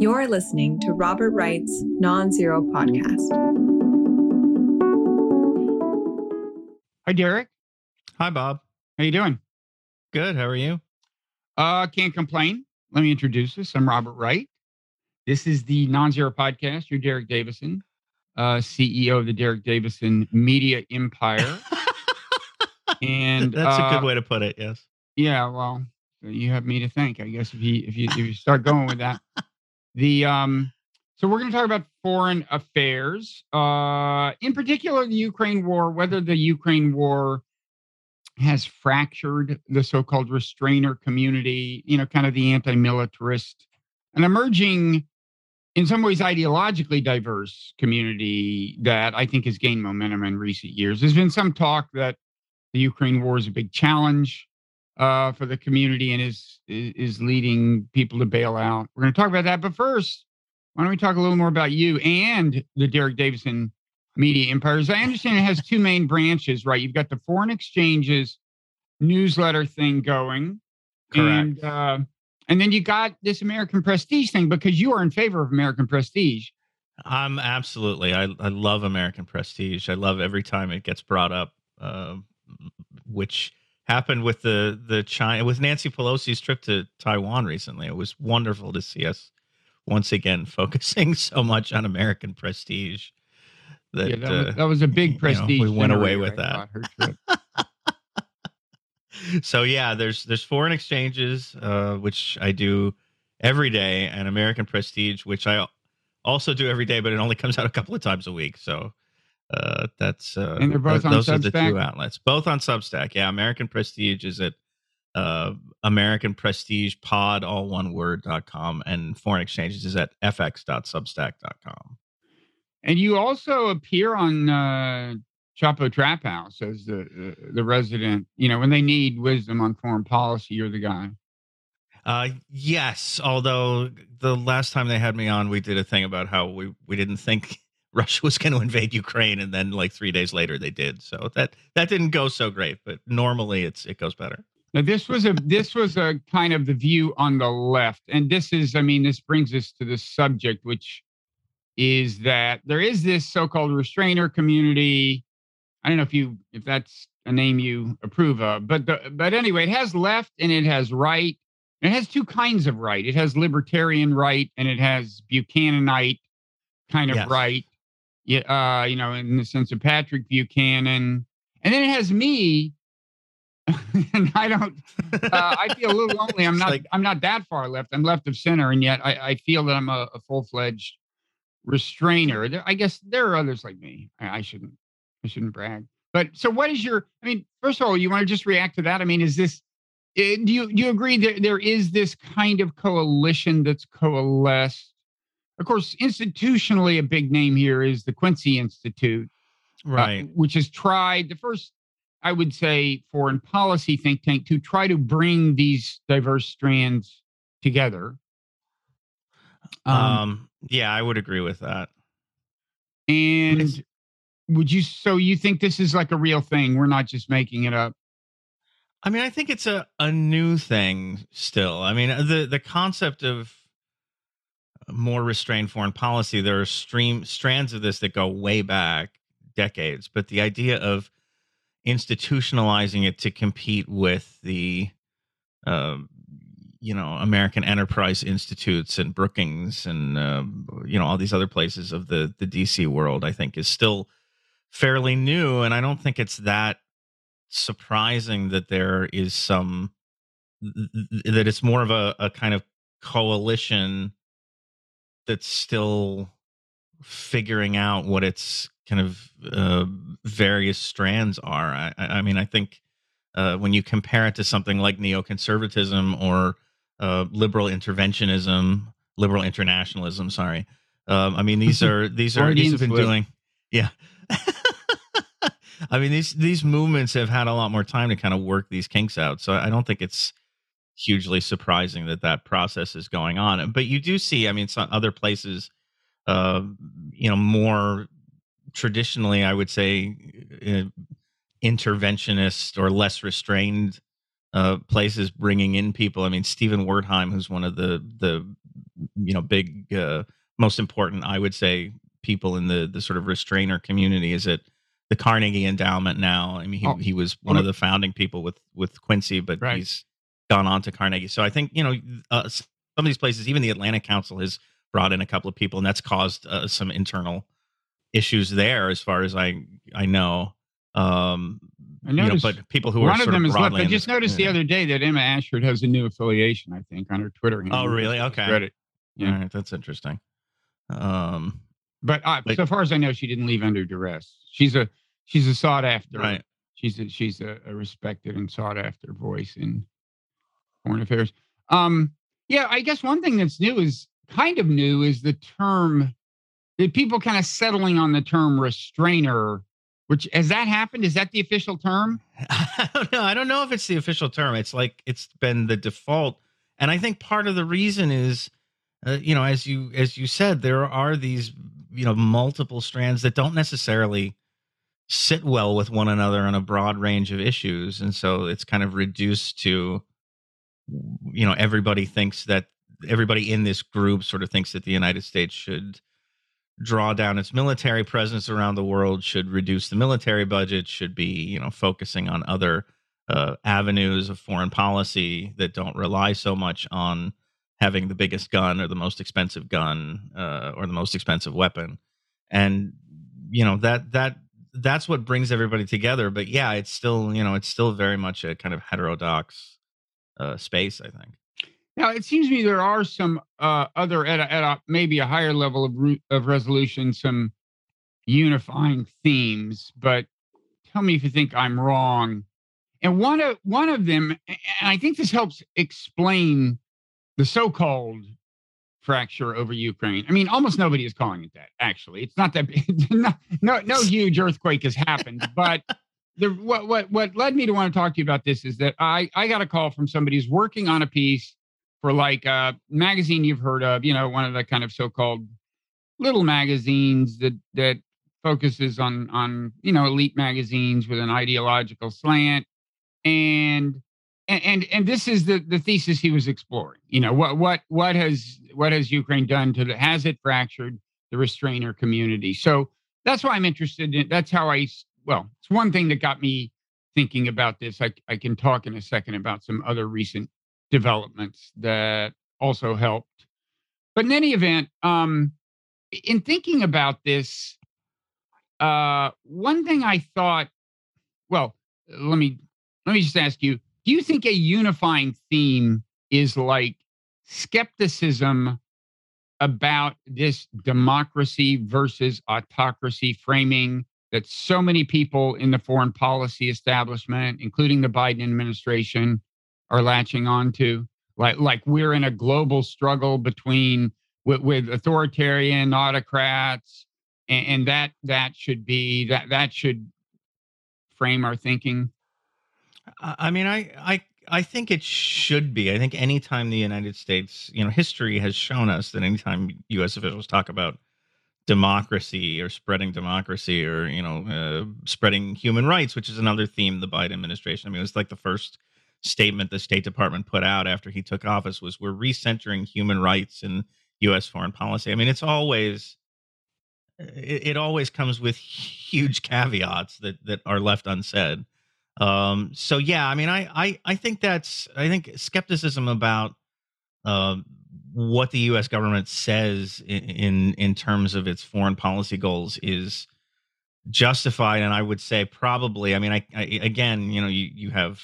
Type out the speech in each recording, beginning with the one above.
You're listening to Robert Wright's Non Zero Podcast. Hi, Derek. Hi, Bob. How you doing? Good. How are you? Uh, can't complain. Let me introduce us. I'm Robert Wright. This is the Non-Zero Podcast. You're Derek Davison, uh, CEO of the Derek Davison Media Empire. and that's uh, a good way to put it. Yes. Yeah. Well, you have me to thank, I guess, if you if you if you start going with that. The um. So we're going to talk about foreign affairs, uh, in particular the Ukraine war, whether the Ukraine war has fractured the so-called restrainer community, you know, kind of the anti-militarist, an emerging, in some ways ideologically diverse community that I think has gained momentum in recent years. There's been some talk that the Ukraine war is a big challenge uh, for the community and is is leading people to bail out. We're going to talk about that, but first, why don't we talk a little more about you and the Derek Davison media empires. I understand it has two main branches, right? You've got the foreign exchanges newsletter thing going. Correct. And, uh, and then you got this American prestige thing because you are in favor of American prestige. I'm absolutely. I, I love American prestige. I love every time it gets brought up, uh, which happened with the the China with Nancy Pelosi's trip to Taiwan recently. It was wonderful to see us once again focusing so much on American prestige that, yeah, that, uh, was, that was a big prestige. you know, we went away with I that. thought, her trip. so yeah, there's there's foreign exchanges, uh, which I do every day, and American Prestige, which I also do every day, but it only comes out a couple of times a week. So uh, that's uh, And they're both th- on those are the two outlets, both on Substack. Yeah, American Prestige is at uh, American Prestige Pod, all one word dot com, and Foreign Exchanges is at fx.substack.com. and you also appear on uh, Chapo Trap House as the uh, the resident. You know, when they need wisdom on foreign policy, you're the guy. Uh, yes, although the last time they had me on, we did a thing about how we, we didn't think Russia was going to invade Ukraine, and then like three days later they did. So that that didn't go so great, but normally it's it goes better. Now this was a this was a kind of the view on the left, and this is, I mean, this brings us to the subject, which is that there is this so-called restrainer community. I don't know if you if that's a name you approve of, but the, but anyway, it has left and it has right. It has two kinds of right. It has libertarian right and it has Buchananite kind of Yes. right. Yeah, uh, you know, in the sense of Patrick Buchanan, and then it has me. and I don't uh, I feel a little lonely. I'm not. like- I'm not that far left. I'm left of center, and yet I, I feel that I'm a, a full fledged restrainer. There, I guess there are others like me. I, I shouldn't. I shouldn't brag. But so, what is your? I mean, first of all, you want to just react to that? I mean, is this? eh, Do you do you agree that there is this kind of coalition that's coalesced? Of course, institutionally, a big name here is the Quincy Institute, uh, Right. which has tried the first, I would say, foreign policy think tank to try to bring these diverse strands together. Um, Um, yeah, I would agree with that. and it's- would you? So you think this is like a real thing? We're not just making it up. I mean, I think it's a, a new thing still. I mean, the the concept of more restrained foreign policy, there are stream strands of this that go way back decades, but the idea of institutionalizing it to compete with the um, you know American Enterprise Institutes and Brookings and um, you know all these other places of the the DC world, I think, is still fairly new, and I don't think it's that surprising that there is some th- th- that it's more of a, a kind of coalition that's still figuring out what its kind of uh, various strands are. I, I mean, I think uh, when you compare it to something like neoconservatism or uh, liberal interventionism, liberal internationalism, sorry. Um, I mean, these are these are these have been slip. doing, yeah. I mean, these these movements have had a lot more time to kind of work these kinks out. So I don't think it's hugely surprising that that process is going on. But you do see, I mean, some other places, uh, you know, more traditionally, I would say, uh, interventionist or less restrained uh, places bringing in people. I mean, Stephen Wertheim, who's one of the the you know big uh, most important I would say people in the the sort of restrainer community is it the Carnegie Endowment now. I mean, he, Oh, he was one well, of the founding people with with Quincy, but Right. he's gone on to Carnegie. So I think you know uh, some of these places, even the Atlantic Council has brought in a couple of people, and that's caused uh, some internal issues there, as far as I I know. Um, I you know, noticed but people who are one of sort them is left. I just noticed the community. other day that Emma Ashford has a new affiliation. I think on her Twitter. handle. Oh, really? Okay. Yeah. All right, that's interesting. Um, But uh, But- so far as I know, she didn't leave under duress. She's a she's a sought after. right. She's a, she's a, a respected and sought after voice in foreign affairs. Um, yeah, I guess one thing that's new is kind of new is the term that people kind of settling on the term restrainer. Which has that happened? Is that the official term? I don't know. I don't know if it's the official term. It's like it's been the default, and I think part of the reason is, uh, you know, as you as you said, there are these you know multiple strands that don't necessarily sit well with one another on a broad range of issues, and so it's kind of reduced to, you know, everybody thinks that everybody in this group sort of thinks that the United States should draw down its military presence around the world should reduce the military budget should be you know focusing on other uh, avenues of foreign policy that don't rely so much on having the biggest gun or the most expensive gun uh, or the most expensive weapon. And you know that that that's what brings everybody together. But yeah it's still you know it's still very much a kind of heterodox uh, space i think Now, it seems to me there are some uh, other at a, at a maybe a higher level of of resolution, some unifying themes. But tell me if you think I'm wrong. And one of one of them, and I think this helps explain the so-called fracture over Ukraine. I mean, almost nobody is calling it that. Actually, it's not that big. no, no, no huge earthquake has happened, but the what what what led me to want to talk to you about this is that I I got a call from somebody who's working on a piece for like a magazine you've heard of, you know, one of the kind of so-called little magazines that that focuses on on you know elite magazines with an ideological slant. And and and, this is the the thesis he was exploring. You know what what what has what has ukraine done to the has it fractured the restrainer community? So that's why i'm interested in that's how i well it's one thing that got me thinking about this. I, I can talk in a second about some other recent developments that also helped. But in any event um in thinking about this uh one thing i thought well let me let me just ask you do you think a unifying theme is like skepticism about this democracy versus autocracy framing that so many people in the foreign policy establishment including the biden administration are latching onto like like we're in a global struggle between with, with authoritarian autocrats and, and that that should be that that should frame our thinking I I mean, I, I, I think it should be. I think anytime the United States, you know, history has shown us that anytime U.S. officials talk about democracy or spreading democracy or you know uh, spreading human rights, which is another theme the Biden administration. I mean, it was like the first statement the State Department put out after he took office was we're recentering human rights in U.S. foreign policy. I mean, it's always it, it always comes with huge caveats that that are left unsaid. Um, so yeah, I mean, I, I, I think that's, I think skepticism about, um, what the U.S. government says in, in, in terms of its foreign policy goals is justified. And I would say probably, I mean, I, I again, you know, you, you have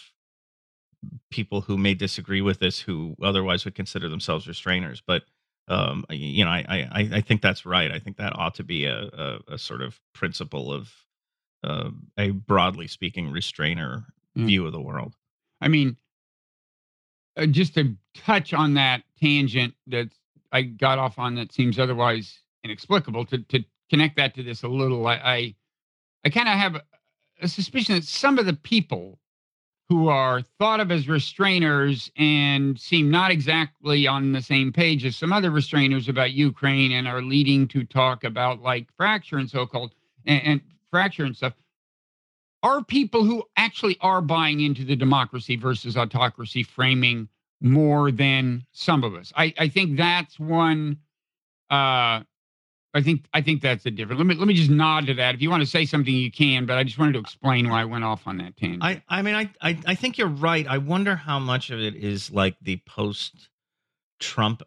people who may disagree with this who otherwise would consider themselves restrainers, but, um, you know, I, I, I think that's right. I think that ought to be a, a, a sort of principle of, uh, a broadly speaking restrainer Mm. view of the world. I mean, uh, just to touch on that tangent that I got off on that seems otherwise inexplicable. To to connect that to this a little, I I, I kind of have a, a suspicion that some of the people who are thought of as restrainers and seem not exactly on the same page as some other restrainers about Ukraine and are leading to talk about like fracture and so called and, and fracture and stuff are people who actually are buying into the democracy versus autocracy framing more than some of us. I, I think that's one. Uh, I think I think that's the difference. Let me let me just nod to that. If you want to say something, you can. But I just wanted to explain why I went off on that tangent. I I mean I I, I think you're right. I wonder how much of it is like the post Trump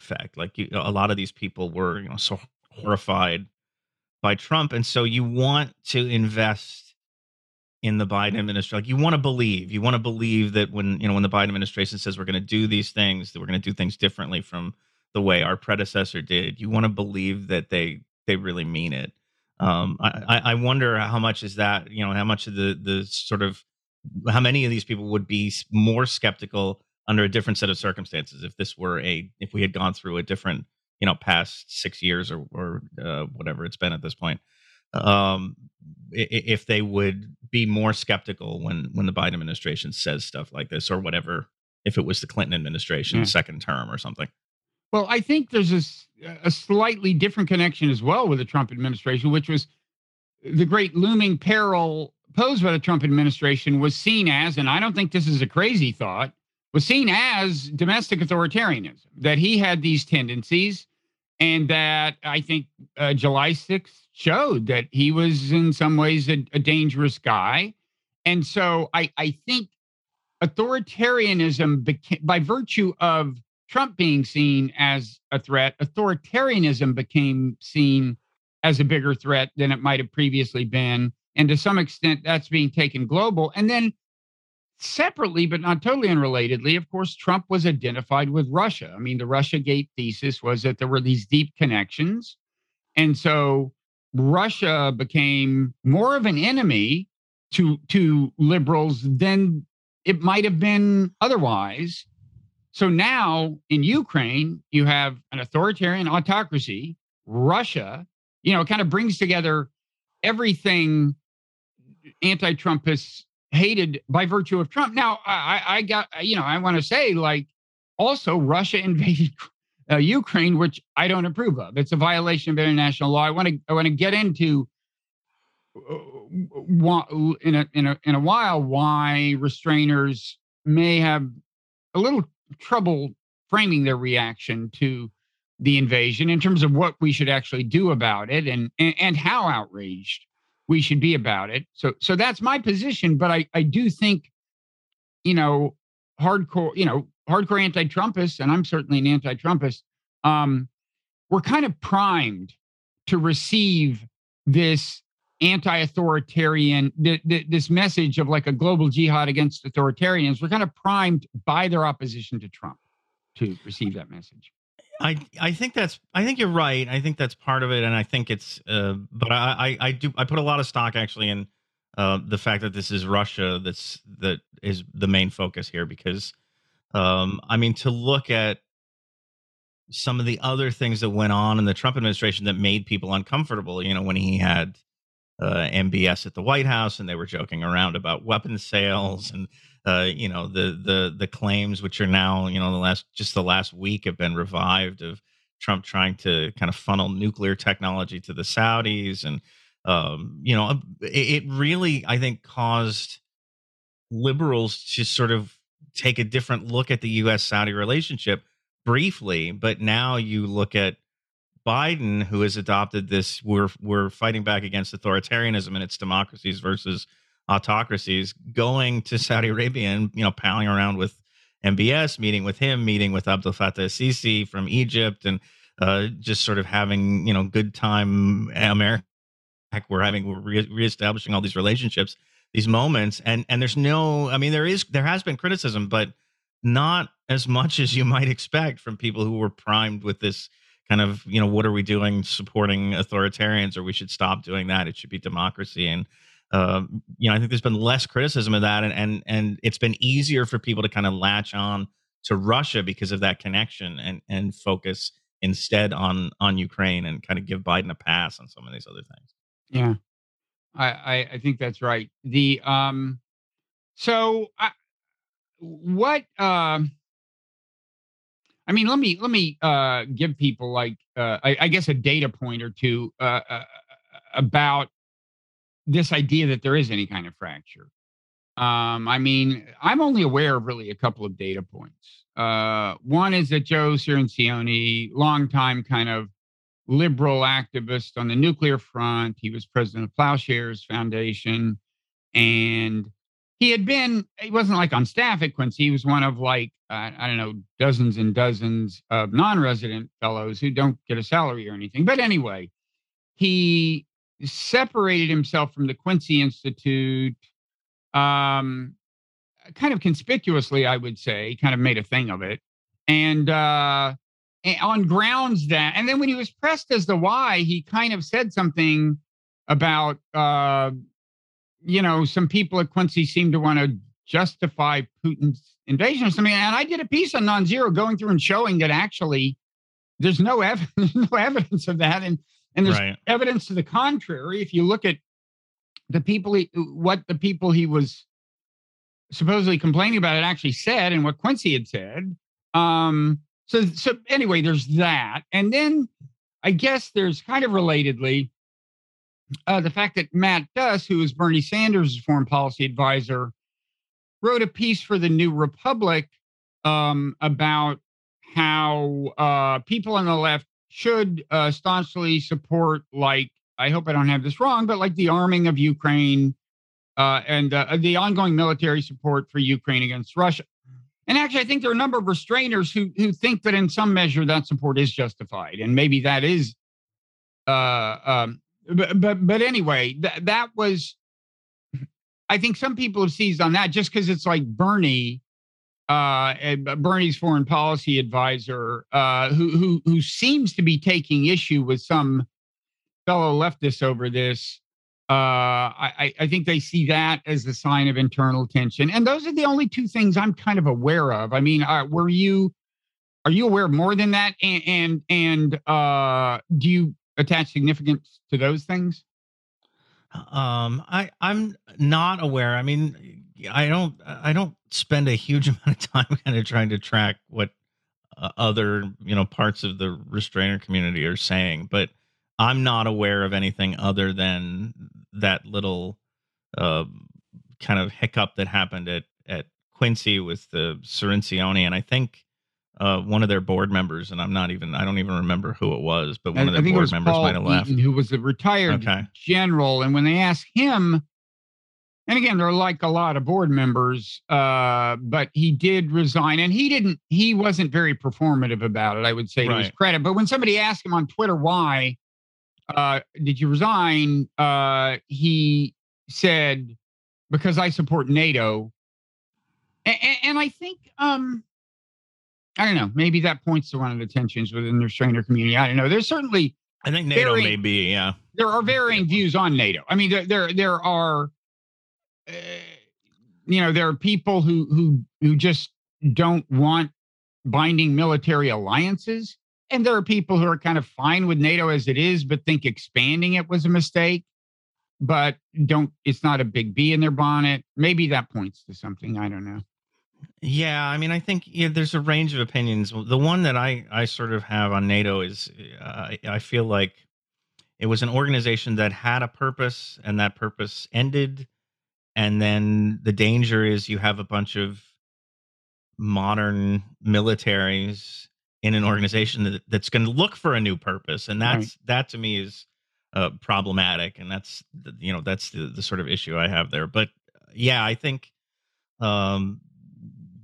effect. Like you, a lot of these people were you know so horrified by Trump, and so you want to invest in the Biden administration. Like you want to believe, you want to believe that when you know when the Biden administration says we're going to do these things, that we're going to do things differently from the way our predecessor did. You want to believe that they they really mean it. Um, I, I wonder how much is that you know how much of the the sort of how many of these people would be more skeptical under a different set of circumstances if this were a if we had gone through a different you know past six years or or uh, whatever it's been at this point um if they would be more skeptical when when the Biden administration says stuff like this or whatever if it was the Clinton administration Yeah. second term or something. Well, I think there's a slightly different connection as well with the Trump administration, which was the great looming peril posed by the Trump administration was seen as, and I don't think this is a crazy thought, was seen as domestic authoritarianism, that he had these tendencies, and that I think uh, July 6th showed that he was in some ways a, a dangerous guy. And so I, I think authoritarianism, beca- by virtue of Trump being seen as a threat, authoritarianism became seen as a bigger threat than it might have previously been. And to some extent, that's being taken global. And then separately, but not totally unrelatedly, of course, Trump was identified with Russia. I mean, the Russia Gate thesis was that there were these deep connections. And so Russia became more of an enemy to to liberals than it might have been otherwise. So now in Ukraine, you have an authoritarian autocracy, Russia, you know, kind of brings together everything anti Trumpists hated by virtue of Trump. Now, I, I got, you know, I want to say, like, also Russia invaded uh, Ukraine, which I don't approve of. It's a violation of international law. I want to, I want to get into uh, in a in a in a while why restrainers may have a little trouble framing their reaction to the invasion in terms of what we should actually do about it and and, and how outraged we should be about it. So so that's my position, but I I do think you know hardcore you know hardcore anti-Trumpists and I'm certainly an anti-Trumpist um we're kind of primed to receive this anti-authoritarian th- th- this message of like a global jihad against authoritarians we're kind of primed by their opposition to trump to receive that message I I think that's I think you're right. I think that's part of it, and I think it's. Uh, but I, I I do I put a lot of stock actually in uh, the fact that this is Russia that's that is the main focus here because um, I mean to look at some of the other things that went on in the Trump administration that made people uncomfortable. You know when he had uh, MBS at the White House and they were joking around about weapons sales and uh, you know the the the claims which are now you know the last just the last week have been revived of Trump trying to kind of funnel nuclear technology to the Saudis and um, you know it, it really I think caused liberals to sort of take a different look at the U.S. Saudi relationship briefly, but now you look at Biden, who has adopted this, we're we're fighting back against authoritarianism and its democracies versus autocracies, going to Saudi Arabia and you know palling around with MBS, meeting with him, meeting with Abdel Fattah Sisi from Egypt, and uh, just sort of having you know good time. America, we're having we're re- reestablishing all these relationships, these moments, and and there's no, I mean, there is there has been criticism, but not as much as you might expect from people who were primed with this kind of you know what are we doing supporting authoritarians or we should stop doing that it should be democracy and um, you know i think there's been less criticism of that and and and it's been easier for people to kind of latch on to russia because of that connection and and focus instead on on ukraine and kind of give biden a pass on some of these other things. Yeah i i, I think that's right the um so I, what um I mean, let me let me uh, give people like uh, I, I guess a data point or two uh, uh, about this idea that there is any kind of fracture. Um, I mean, I'm only aware of really a couple of data points. uh, one is that Joe Cirincione, longtime kind of liberal activist on the nuclear front. He was president of Plowshares Foundation. And he had been, he wasn't like on staff at Quincy. He was one of like, uh, I don't know, dozens and dozens of non resident fellows who don't get a salary or anything. But anyway, he separated himself from the Quincy Institute um, kind of conspicuously, I would say, kind of made a thing of it. And, uh, on grounds that, and then when he was pressed as to why, he kind of said something about, uh, you know, some people at Quincy seem to want to justify Putin's invasion or something. And I did a piece on non-zero going through and showing that actually there's no evidence, no evidence of that. And and there's right. evidence to the contrary. If you look at the people, he, what the people he was supposedly complaining about it actually said, and what Quincy had said. Um, so, so anyway, there's that, and then I guess there's kind of relatedly uh, the fact that Matt Duss, who is Bernie Sanders' foreign policy advisor, wrote a piece for the New Republic um, about how uh, people on the left should uh, staunchly support, like, I hope I don't have this wrong, but like the arming of Ukraine uh, and uh, the ongoing military support for Ukraine against Russia. And actually, I think there are a number of restrainers who who think that in some measure that support is justified, and maybe that is. Uh, um, but but but anyway, that was. I think some people have seized on that just because it's like Bernie uh, Bernie's foreign policy advisor, uh, who who who seems to be taking issue with some fellow leftists over this. Uh, I, I think they see that as a sign of internal tension, and those are the only two things I'm kind of aware of. I mean, uh, were you are you aware more than that? And and, and uh, do you attach significance to those things? Um, I I'm not aware. I mean, I don't I don't spend a huge amount of time kind of trying to track what uh, other you know parts of the restrainer community are saying, but I'm not aware of anything other than that little uh, kind of hiccup that happened at at Quincy with the Cirincione, and I think uh, one of their board members, and I'm not even I don't even remember who it was, but one I, of their board members Paul might have left. Eaton, who was a retired okay. general, and when they asked him and again, they're like a lot of board members, uh, but he did resign, and he didn't. He wasn't very performative about it. I would say right. to his credit. But when somebody asked him on Twitter why uh, did you resign, uh, he said because I support NATO, and, and I think um, I don't know. Maybe that points to one of the tensions within the restrainer community. I don't know. There's certainly. I think NATO varying, may be. Yeah. There are varying views on NATO. I mean, there there, there are uh, you know, there are people who who who just don't want binding military alliances, and there are people who are kind of fine with NATO as it is, but think expanding it was a mistake. But don't it's not a big bee in their bonnet. Maybe that points to something. I don't know. Yeah, I mean, I think yeah, there's a range of opinions. The one that I I sort of have on NATO is uh, I feel like it was an organization that had a purpose, and that purpose ended and then the danger is you have a bunch of modern militaries in an organization that, that's going to look for a new purpose and that's right. that to me is uh, problematic and that's the, you know that's the, the sort of issue i have there but yeah i think um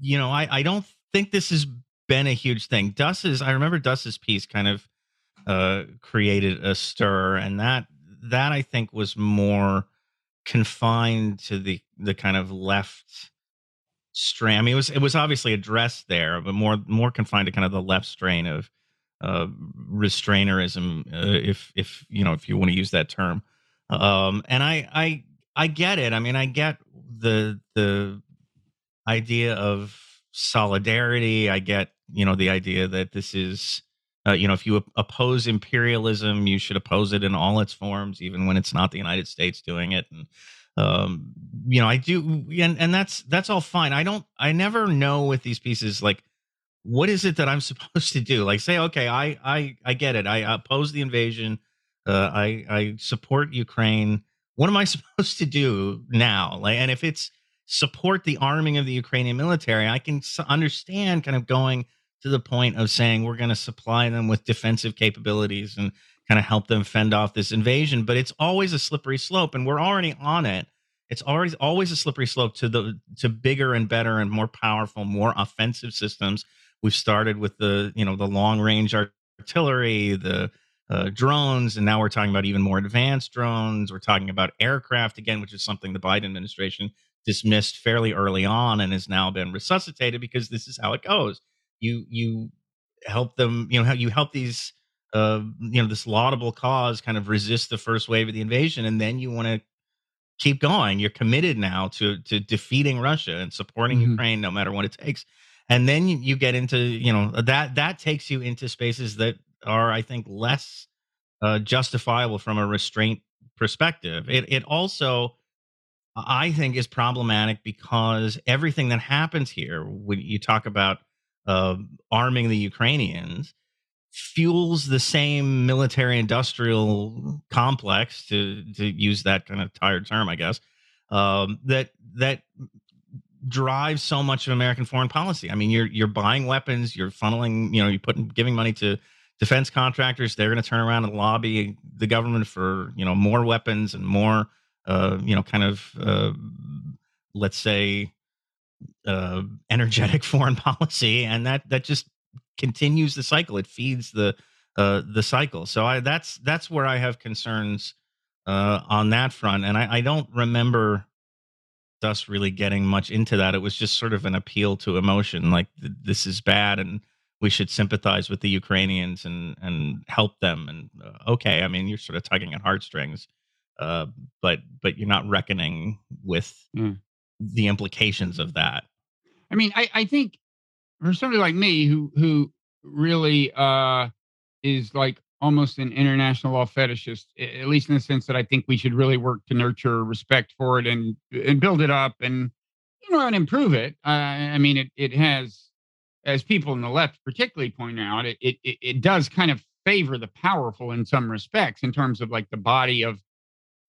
you know i i don't think this has been a huge thing duss's i remember duss's piece kind of uh created a stir and that that i think was more confined to the the kind of left mean, it was it was obviously addressed there, but more more confined to kind of the left strain of uh, restrainerism, uh, if if you know if you want to use that term. Um, and I I I get it. I mean, I get the the idea of solidarity. I get you know the idea that this is uh, you know, if you oppose imperialism, you should oppose it in all its forms, even when it's not the United States doing it. And um, you know, I do, and and that's that's all fine. I don't, I never know with these pieces like what is it that I'm supposed to do? Like, say, okay, I I I get it. I oppose the invasion. Uh, I I support Ukraine. What am I supposed to do now? Like, and if it's support the arming of the Ukrainian military. I can understand kind of going to the point of saying we're going to supply them with defensive capabilities and kind of help them fend off this invasion, but it's always a slippery slope and we're already on it. It's always always a slippery slope to the to bigger and better and more powerful, more offensive systems. We've started with the, you know, the long range artillery, the uh, drones, and now we're talking about even more advanced drones. We're talking about aircraft again, which is something the Biden administration dismissed fairly early on and has now been resuscitated because this is how it goes. You you help them, you know, how you help these uh, you know, this laudable cause kind of resist the first wave of the invasion, and then you want to keep going. You're committed now to to defeating Russia and supporting mm-hmm. Ukraine no matter what it takes. And then you, you get into, you know, that that takes you into spaces that are, I think, less uh, justifiable from a restraint perspective. It it also I think is problematic because everything that happens here, when you talk about uh, arming the Ukrainians, fuels the same military industrial complex to to use that kind of tired term, I guess. Um, that that drives so much of American foreign policy. I mean, you're you're buying weapons, you're funneling, you know, you're putting giving money to defense contractors. They're going to turn around and lobby the government for you know more weapons and more uh, you know, kind of, uh, let's say, uh, energetic foreign policy, and that that just continues the cycle. It feeds the uh, the cycle. So I, that's that's where I have concerns uh, on that front, and I, I don't remember us really getting much into that. It was just sort of an appeal to emotion, like th- this is bad, and we should sympathize with the Ukrainians and and help them. And uh, okay, I mean, you're sort of tugging at heartstrings uh, but but you're not reckoning with mm. the implications of that. I mean, I, I think for somebody like me who who really uh, is like almost an international law fetishist, at least in the sense that I think we should really work to nurture respect for it and and build it up and you know and improve it. I mean, it it has, as people in the left particularly point out, it, it it does kind of favor the powerful in some respects in terms of like the body of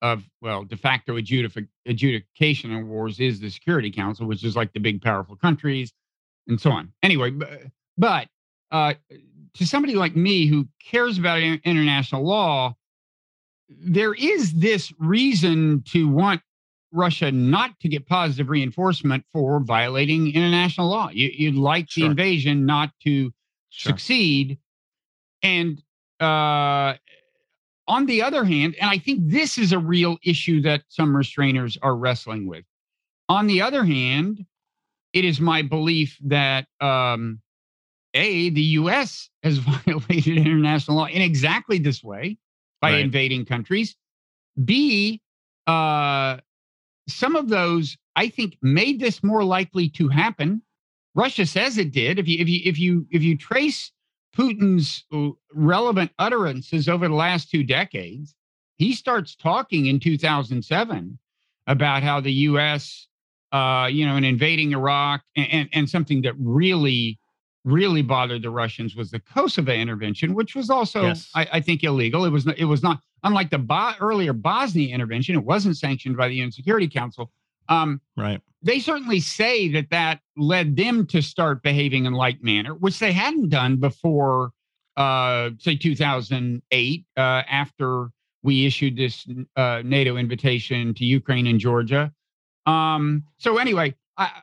of well de facto adjudic- adjudication of wars is the Security Council, which is like the big powerful countries and so on. Anyway, but uh, to somebody like me who cares about international law, there is this reason to want Russia not to get positive reinforcement for violating international law. You, would like sure. the invasion not to sure. succeed. And uh, on the other hand, and I think this is a real issue that some restrainers are wrestling with. On the other hand, it is my belief that um, a the U.S. has violated international law in exactly this way by right. invading countries. B, uh, some of those I think made this more likely to happen. Russia says it did. If you if you if you if you trace Putin's uh, relevant utterances over the last two decades, he starts talking in 2007 about how the U.S., uh, you know, in invading Iraq, and, and, and something that really, really bothered the Russians was the Kosovo intervention, which was also, yes. I, I, think, illegal. It was not, it was not unlike the Bo- earlier Bosnia intervention. It wasn't sanctioned by the UN Security Council. Um, right. They certainly say that that led them to start behaving in like manner, which they hadn't done before, uh, say 2008, uh, after we issued this uh, NATO invitation to Ukraine and Georgia. Um, so anyway, I,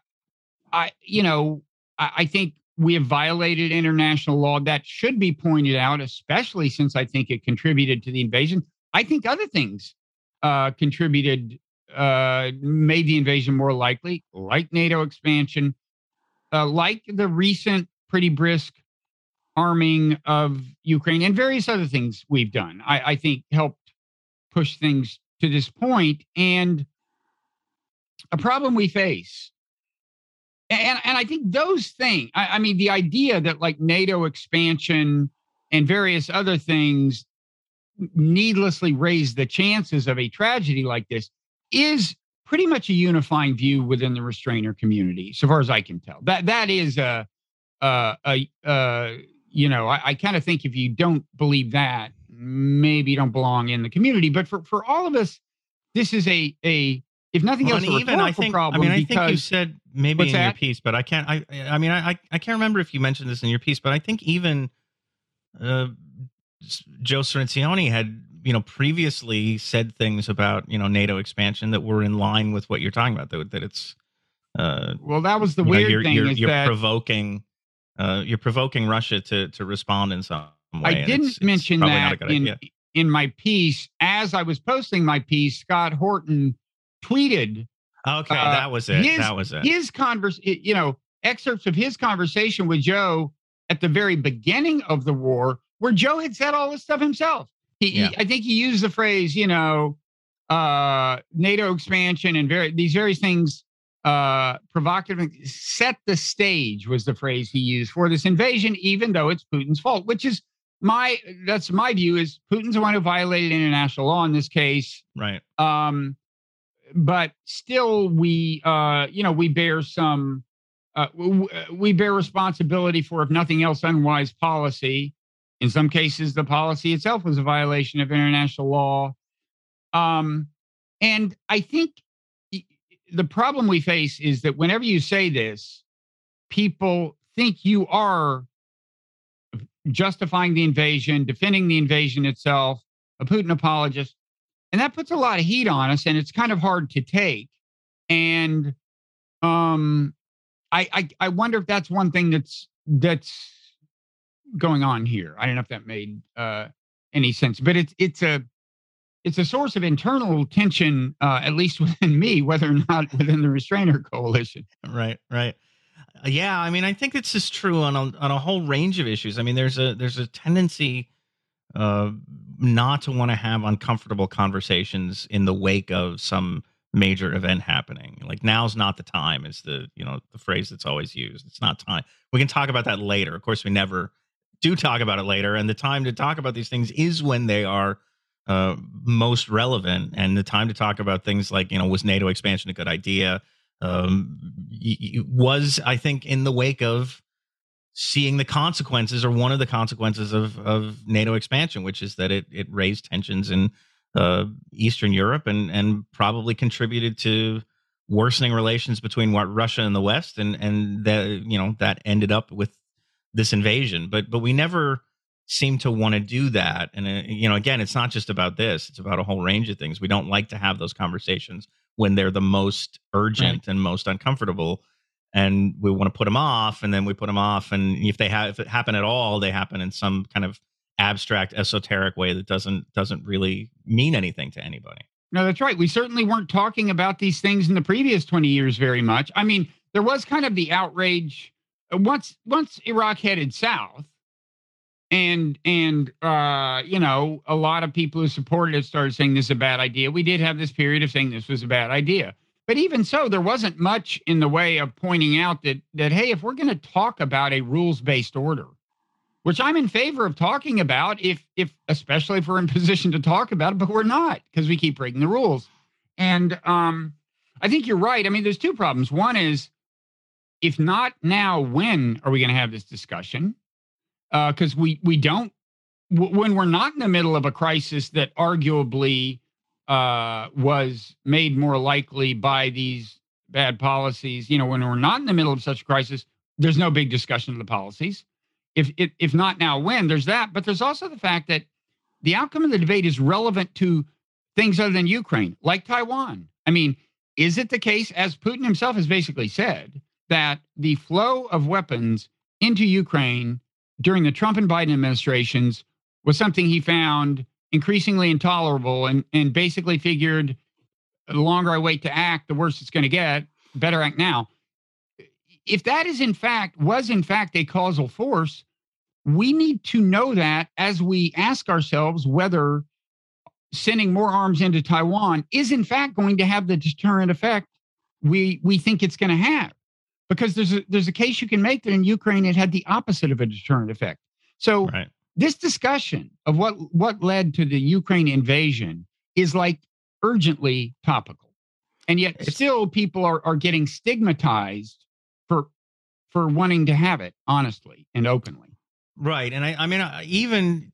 I, you know, I, I think we have violated international law. That should be pointed out, especially since I think it contributed to the invasion. I think other things uh, contributed uh, made the invasion more likely, like NATO expansion, uh, like the recent pretty brisk arming of Ukraine and various other things we've done, I, I think helped push things to this. And a problem we face, and, and I think those things, I, I mean, the idea that like NATO expansion and various other things needlessly raise the chances of a tragedy like this is pretty much a unifying view within the restrainer community, so far as I can tell. That that is a a, a, you know I, I kind of think if you don't believe that, maybe you don't belong in the community. But for for all of us, this is a a if nothing Well, else, even I think I mean I think you said maybe in your piece, but I can't. I I mean I I can't remember if you mentioned this in your piece, but I think even uh, Joe Cirincione had you know previously said things about you know NATO expansion that were in line with what you're talking about. That that it's uh, well, that was the you know, weird you're, thing you're, is you're that provoking uh, you're provoking Russia to to respond in some way. I didn't it's- mention that in idea. in my piece. As I was posting my piece, Scott Horton tweeted Okay, uh, that was it. his- that was it. his converse, you know, excerpts of his conversation with Joe at the very beginning of the war, where Joe had said all this stuff himself. He, he- I think he used the phrase, you know, uh, NATO expansion and very these various things, uh, provocative, set the stage was the phrase he used for this invasion, even though it's Putin's fault, which is my that's my view is Putin's the one who violated international law in this case right. um but still we uh you know we bear some uh we bear responsibility for if nothing else unwise policy. In some cases the policy itself was a violation of international law. Um and i think the problem we face is that whenever you say this people think you are justifying the invasion defending the invasion itself a putin apologist and that puts a lot of heat on us and it's kind of hard to take and um I, I i wonder if that's one thing that's that's going on here i don't know if that made uh any sense but it's it's a it's a source of internal tension uh at least within me whether or not within the restrainer coalition Right, right. Uh, Yeah, I mean, I think this is true on a, on a whole range of issues. I mean, there's a there's a tendency uh, not to want to have uncomfortable conversations in the wake of some major event happening. Like now's not the time is the you know the phrase that's always used. It's not time. We can talk about that later. Of course, we never do talk about it later, and the time to talk about these things is when they are uh, most relevant, and the time to talk about things like you know was NATO expansion a good idea? um, y- y- was I think in the wake of seeing the consequences or one of the consequences of of NATO expansion, which is that it it raised tensions in uh, Eastern Europe and and probably contributed to worsening relations between what Russia and the West, and and that you know that ended up with this invasion. But but we never seem to want to do that. And uh, you know, again, it's not just about this; it's about a whole range of things. We don't like to have those conversations when they're the most urgent and most uncomfortable and we want to put them off and then we put them off and if they have if it happen at all they happen in some kind of abstract esoteric way that doesn't doesn't really mean anything to anybody No, that's right. We certainly weren't talking about these things in the previous 20 years very much. I mean, there was kind of the outrage uh, once once Iraq headed south and and uh you know, a lot of people who supported it started saying this is a bad idea. We did have this period of saying this was a bad idea. But even so, there wasn't much in the way of pointing out that that hey, if we're going to talk about a rules-based order, which I'm in favor of talking about if if especially if we're in position to talk about it, but we're not because we keep breaking the rules. And um, I think you're right. I mean, there's two problems. One is if not now, when are we going to have this discussion? Because we we don't w- when we're not in the middle of a crisis that arguably uh, was made more likely by these bad policies. You know, when we're not in the middle of such a crisis, there's no big discussion of the policies. If if, if not now when there's that. But there's also the fact that the outcome of the debate is relevant to things other than ukraine like taiwan. I mean is it the case as putin himself has basically said that the flow of weapons into ukraine during the trump and biden administrations was something he found increasingly intolerable and and basically figured the longer i wait to act the worse it's going to get better act now. If that is in fact was in fact a causal force we need to know that as we ask ourselves whether sending more arms into taiwan is in fact going to have the deterrent effect we we think it's going to have. Because there's a there's a case you can make that in ukraine it had the opposite of a deterrent effect. So right this discussion of what what led to the ukraine invasion is like urgently topical. And yet still people are are getting stigmatized for for wanting to have it honestly and openly. Right, and I, I mean, I- even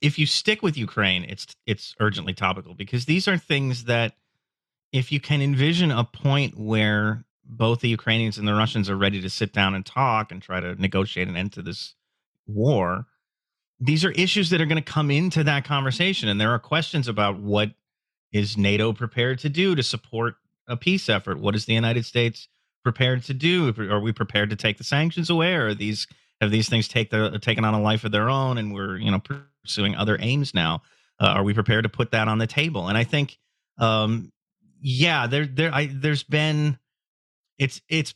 if you stick with Ukraine, it's it's urgently topical because these are things that if you can envision a point where both the Ukrainians and the Russians are ready to sit down and talk and try to negotiate an end to this war, these are issues that are going to come into that conversation. And there are questions about what is NATO prepared to do to support a peace effort? What is the United States prepared to do? Are we prepared to take the sanctions away? Or are these have these things take the taken on a life of their own and we're you know pursuing other aims now? Uh, are we prepared to put that on the table? And I think um, yeah, there there I there's been it's it's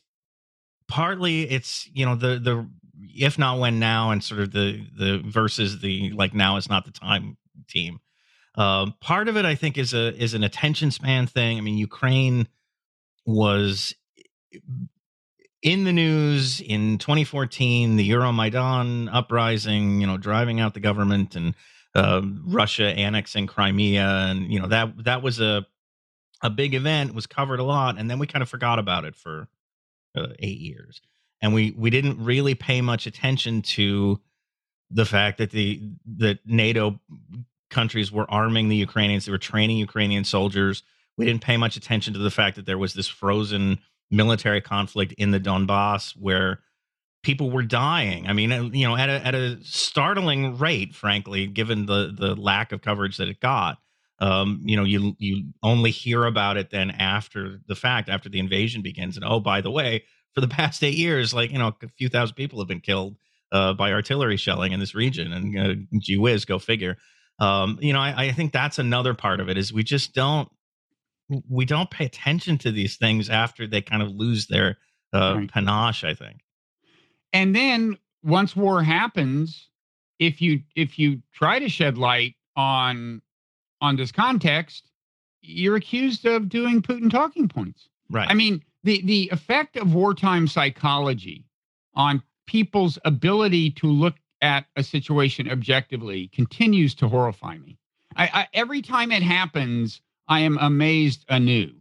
partly it's you know the the if not when now and sort of the the versus the like now is not the time team. Um, part of it i think is a is an attention span thing. I mean ukraine was in the news in 2014 the euromaidan uprising you know driving out the government and uh, russia annexing crimea and you know that that was a a big event was covered a lot and then we kind of forgot about it for uh, eight years and we we didn't really pay much attention to the fact that the that nato countries were arming the ukrainians they were training ukrainian soldiers. We didn't pay much attention to the fact that there was this frozen military conflict in the donbass where people were dying. I mean uh, you know at a, at a startling rate frankly given the the lack of coverage that it got. Um, you know, you you only hear about it then after the fact, after the invasion begins. And oh, by the way, for the past eight years, like you know, a few thousand people have been killed uh, by artillery shelling in this region. And uh, gee whiz, go figure. Um, you know, I, I think that's another part of it is we just don't we don't pay attention to these things after they kind of lose their uh, right. panache. I think. And then once war happens, if you if you try to shed light on on this context, you're accused of doing Putin talking points. Right. I mean, the the effect of wartime psychology on people's ability to look at a situation objectively continues to horrify me. I, I, every time it happens, I am amazed anew.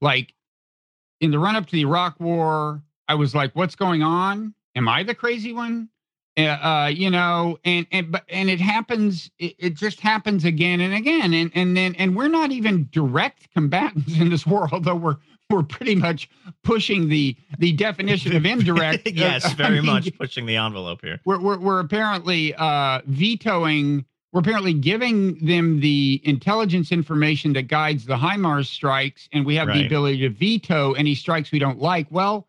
Like in the run up to the Iraq War, I was like, "What's going on? Am I the crazy one?" Uh, uh, you know, and and but and it happens. It, it, just happens again and again, and and then and we're not even direct combatants in this war, although we're we're pretty much pushing the the definition of indirect. yes, very I mean, much pushing the envelope here. We're we're, we're apparently uh, vetoing. We're apparently giving them the intelligence information that guides the HIMARS strikes, and we have right. the ability to veto any strikes we don't like. Well,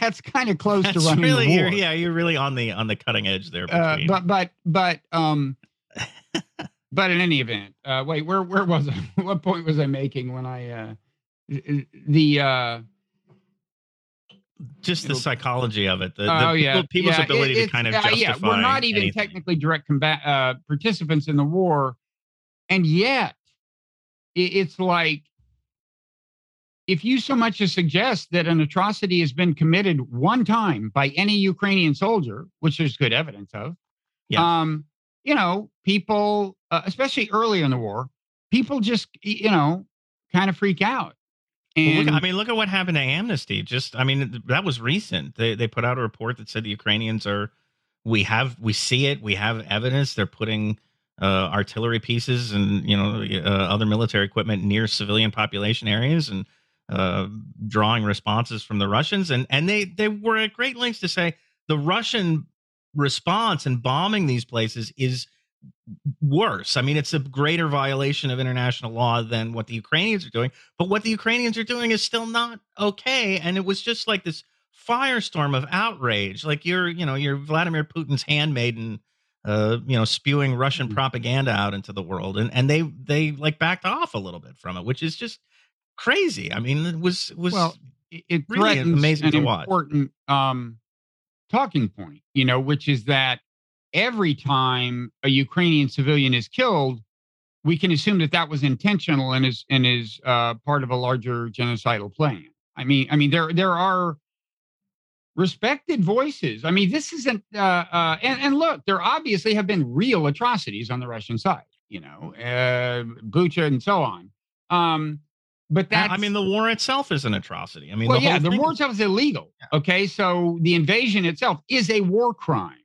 that's kind of close that's to running really, the war. You're, yeah, you're really on the on the cutting edge there. Uh, but but but um, but in any event, uh, wait, where where was I? what point was I making when I uh, the uh, just the psychology of it, the, the oh, yeah. people's yeah, ability it, to kind of justify. Uh, yeah, we're not even anything. technically direct combat uh, participants in the war, and yet it, it's like if you so much as suggest that an atrocity has been committed one time by any Ukrainian soldier, which there's good evidence of, yeah. um, you know, people, uh, especially early in the war, people just, you know, kind of freak out. And well, look, I mean, look at what happened to Amnesty. Just, I mean, that was recent. They they put out a report that said the Ukrainians are, we have, we see it, we have evidence. They're putting uh, artillery pieces and you know uh, other military equipment near civilian population areas, and uh, drawing responses from the Russians, and and they they were at great lengths to say the Russian response and bombing these places is worse. I mean, it's a greater violation of international law than what the Ukrainians are doing. But what the Ukrainians are doing is still not okay. And it was just like this firestorm of outrage. Like you're, you know, you're Vladimir Putin's handmaiden, uh, you know, spewing Russian mm-hmm. propaganda out into the world. And and they they like backed off a little bit from it, which is just crazy. I mean, it was was well, it really amazing an to watch. Important um, talking point, you know, which is that every time a Ukrainian civilian is killed, we can assume that that was intentional and is and is uh, part of a larger genocidal plan. I mean, I mean, there there are respected voices. I mean, this isn't. Uh, uh, and, and look, there obviously have been real atrocities on the Russian side. You know, uh, Bucha and so on. Um, but that I mean, the war itself is an atrocity. I mean, well, the yeah, the war itself is illegal. Okay, so the invasion itself is a war crime.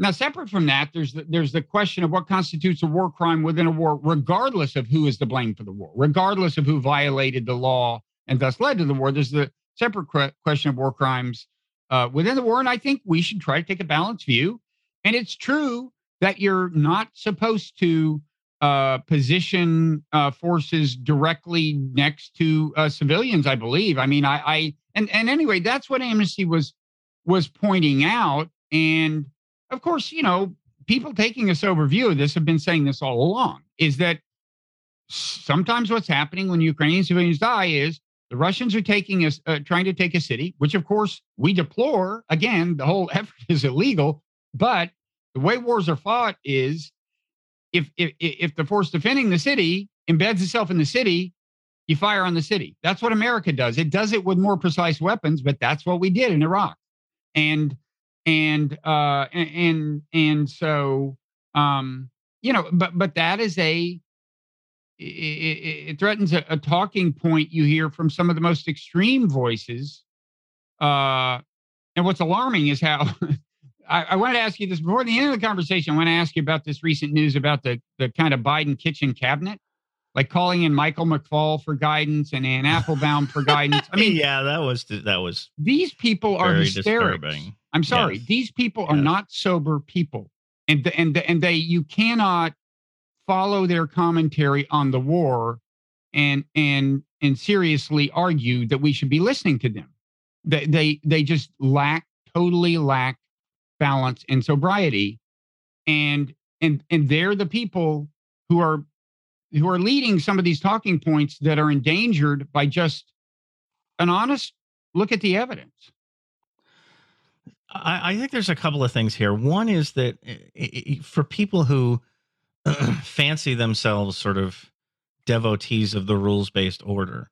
Now, separate from that, there's the, there's the question of what constitutes a war crime within a war, regardless of who is to blame for the war, regardless of who violated the law and thus led to the war. There's the separate question of war crimes uh, within the war, and I think we should try to take a balanced view. And it's true that you're not supposed to uh, position uh, forces directly next to uh, civilians. I believe. I mean, I, I and and anyway, that's what Amnesty was was pointing out. And of course, you know, people taking a sober view of this have been saying this all along. Is that sometimes what's happening when Ukrainian civilians die is the Russians are taking us, uh, trying to take a city, which of course we deplore. Again, the whole effort is illegal, but the way wars are fought is if if if the force defending the city embeds itself in the city, you fire on the city. That's what America does. It does it with more precise weapons, but that's what we did in Iraq. And and uh and and, so um you know, but but that is a it, it, threatens a, a, talking point you hear from some of the most extreme voices. Uh, and what's alarming is how I, I wanted to ask you this before the end of the conversation. I want to ask you about this recent news about the the kind of Biden kitchen cabinet, like calling in Michael McFaul for guidance and Anne Applebaum for guidance. I mean, yeah, that was that was these people are hysterics. Disturbing. I'm sorry, yes. these people are not sober people, and the, and the, and they you cannot follow their commentary on the war and and and seriously argue that we should be listening to them. They they they just lack totally lack balance and sobriety and and and they're the people who are who are leading some of these talking points that are endangered by just an honest look at the evidence. I, I think there's a couple of things here. One is that eh, eh, eh, for people who fancy themselves sort of devotees of the rules based order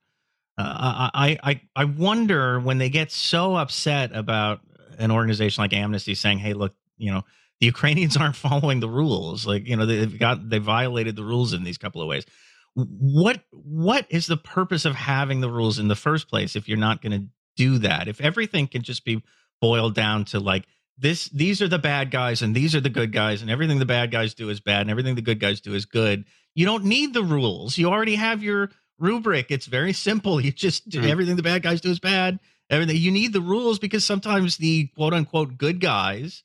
uh, I, I I wonder when they get so upset about an organization like Amnesty saying, "Hey, look, you know, the Ukrainians aren't following the rules. Like, you know, they've got they violated the rules in these couple of ways." What what is the purpose of having the rules in the first place if you're not going to do that? If everything can just be boiled down to like this these are the bad guys and these are the good guys and everything the bad guys do is bad and everything the good guys do is good. You don't need the rules. You already have your rubric. It's very simple. You just mm-hmm. everything the bad guys do is bad everything. You need the rules because sometimes the quote unquote good guys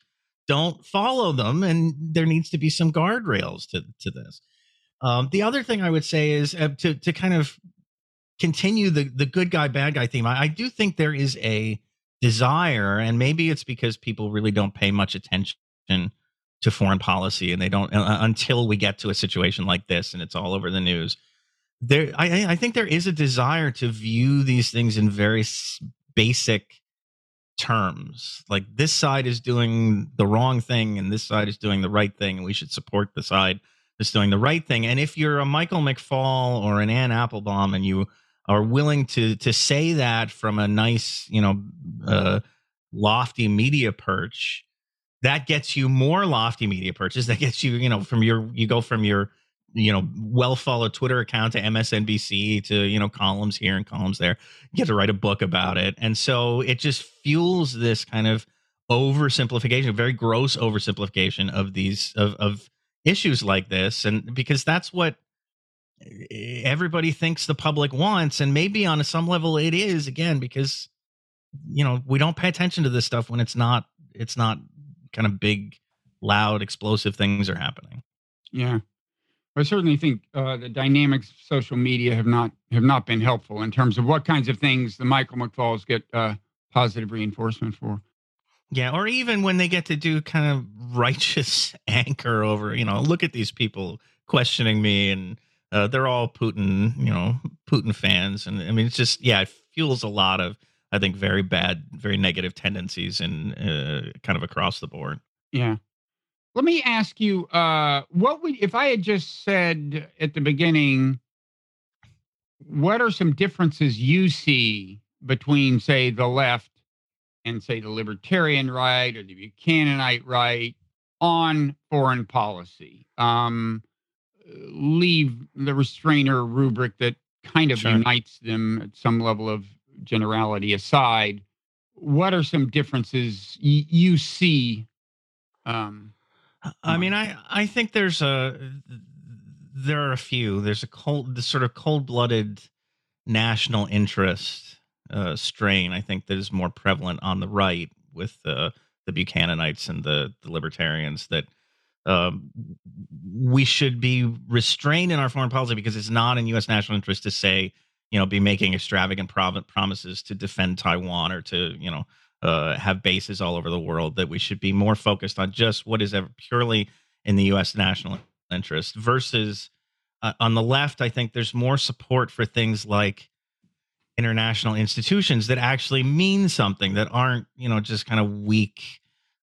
don't follow them, and there needs to be some guardrails to to this. Um, the other thing I would say is uh, to to kind of continue the the good guy bad guy theme. I, I do think there is a desire, and maybe it's because people really don't pay much attention to foreign policy, and they don't uh, until we get to a situation like this, and it's all over the news there I, I think there is a desire to view these things in very basic terms. Like this side is doing the wrong thing and this side is doing the right thing and we should support the side that's doing the right thing. And if you're a michael McFaul or an Anne applebaum and you are willing to to say that from a nice you know uh, lofty media perch that gets you more lofty media perches. That gets you you know from your you go from your you know well followed twitter account to msnbc to you know columns here and columns there. You get to write a book about it. And so it just fuels this kind of oversimplification very gross oversimplification of these of, of issues like this. And because that's what everybody thinks the public wants. And maybe on some level it is again because you know we don't pay attention to this stuff when it's not it's not kind of big loud explosive things are happening. Yeah I certainly think uh, the dynamics of social media have not have not been helpful in terms of what kinds of things the Michael McFauls get uh, positive reinforcement for. Yeah, or even when they get to do kind of righteous anchor over, you know, look at these people questioning me, and uh, they're all Putin, you know, Putin fans, and I mean, it's just yeah, it fuels a lot of I think very bad, very negative tendencies, and uh, kind of across the board. Yeah. Let me ask you, uh, what would if I had just said at the beginning, what are some differences you see between, say, the left and say the libertarian right or the Buchananite right on foreign policy? Um, leave the restrainer rubric that kind of sure. unites them at some level of generality aside. What are some differences y- you see Um, I mean, I I think there's a there are a few. There's a cold, the sort of cold blooded national interest uh, strain. I think that is more prevalent on the right with the the Buchananites and the the libertarians that um, we should be restrained in our foreign policy because it's not in U.S. national interest to say, you know, be making extravagant promises to defend Taiwan or to, you know, uh, have bases all over the world. That we should be more focused on just what is ever purely in the U.S. national interest versus uh, on the left. I think there's more support for things like international institutions that actually mean something that aren't, you know, just kind of weak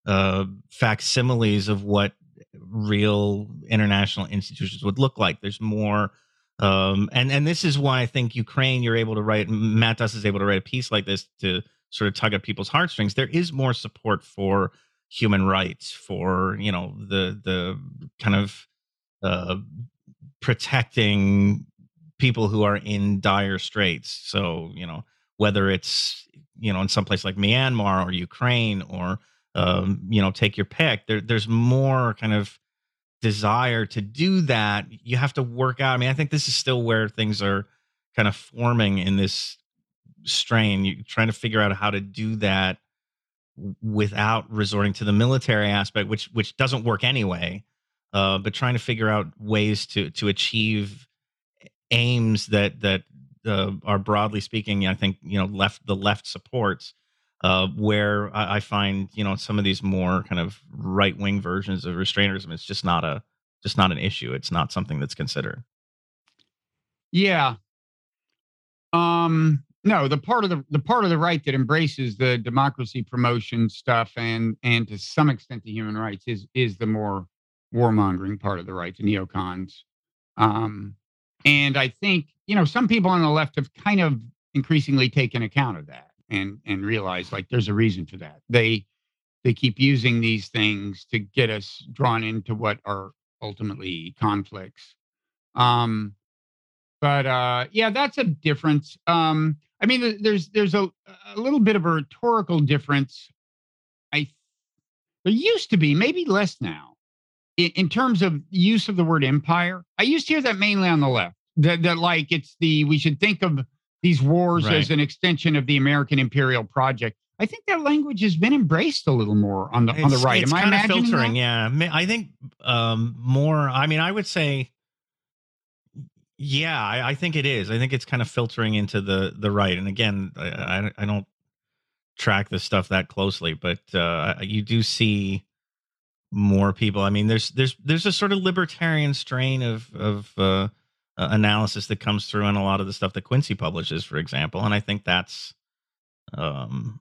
uh, facsimiles of what real international institutions would look like. There's more, um, and and this is why I think Ukraine. You're able to write. Matt Duss is able to write a piece like this to sort of tug at people's heartstrings. There is more support for human rights, for you know the the kind of uh, protecting people who are in dire straits. So you know whether it's you know in some place like Myanmar or Ukraine or um, you know, take your pick. There, there's more kind of desire to do that. You have to work out. I mean, I think this is still where things are kind of forming in this strain. You're trying to figure out how to do that without resorting to the military aspect, which which doesn't work anyway. Uh, but trying to figure out ways to to achieve aims that that uh, are broadly speaking, I think you know left the left supports uh, where I, I, find you know some of these more kind of right wing versions of restrainerism it's just not a just not an issue it's not something that's considered yeah um no the part of the the part of the right that embraces the democracy promotion stuff and and to some extent the human rights is is the more warmongering part of the right the neocons um and i think you know some people on the left have kind of increasingly taken account of that and and realize like there's a reason for that. They they keep using these things to get us drawn into what are ultimately conflicts. Um, but uh, yeah, that's a difference. Um, I mean, there's there's a, a little bit of a rhetorical difference. I there used to be maybe less now in, in terms of use of the word empire. I used to hear that mainly on the left. That that like it's the we should think of these wars right. as an extension of the American imperial project. I think that language has been embraced a little more on the it's, on the right. It's Am kind I of filtering, that? yeah. I think um, more. I mean, I would say, yeah, I, I, think it is. I think it's kind of filtering into the the right. And again, I, I don't track this stuff that closely, but uh, you do see more people. I mean, there's there's there's a sort of libertarian strain of of uh, analysis that comes through in a lot of the stuff that Quincy publishes, for example. And I think that's, um,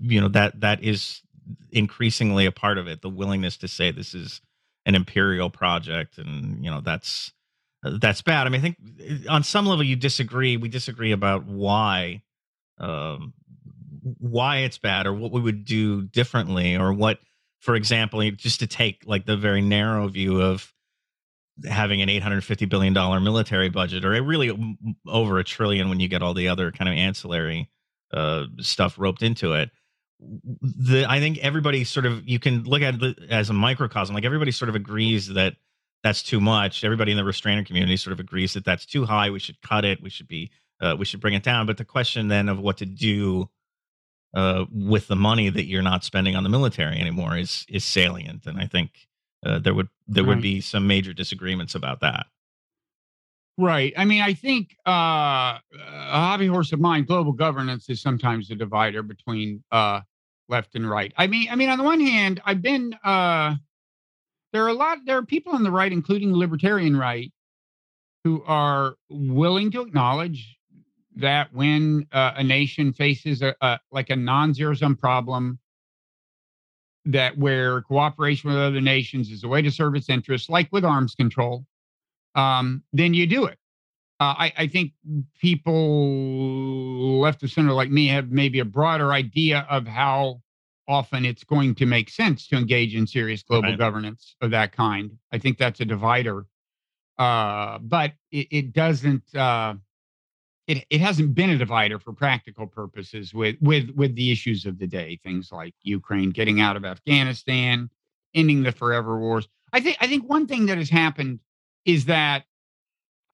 you know, that that is increasingly a part of it. The willingness to say this is an imperial project, and you know, that's that's bad. I mean, I think uh, on some level you disagree. We disagree about why. Um, why it's bad or what we would do differently or what for example just to take like the very narrow view of having an 850 billion dollar military budget or really over a trillion when you get all the other kind of ancillary uh, stuff roped into it the i think everybody sort of you can look at it as a microcosm like everybody sort of agrees that that's too much everybody in the restrainer community sort of agrees that that's too high we should cut it we should be uh, we should bring it down but the question then of what to do uh, with the money that you're not spending on the military anymore is is salient and i think uh, there would there right. would be some major disagreements about that. Right. I mean, I think uh, a hobby horse of mine, global governance, is sometimes a divider between uh, left and right. I mean, I mean, on the one hand, I've been uh, there are a lot there are people on the right, including the libertarian right, who are willing to acknowledge that when uh, a nation faces a, a like a non-zero sum problem that where cooperation with other nations is a way to serve its interests, like with arms control, um, then you do it. Uh, I, I, think people left of center like me have maybe a broader idea of how often it's going to make sense to engage in serious global right. governance of that kind. I think that's a divider, uh, but it, it doesn't. Uh, it, it hasn't been a divider for practical purposes with with with the issues of the day things like ukraine getting out of afghanistan ending the forever wars. I think I think one thing that has happened is that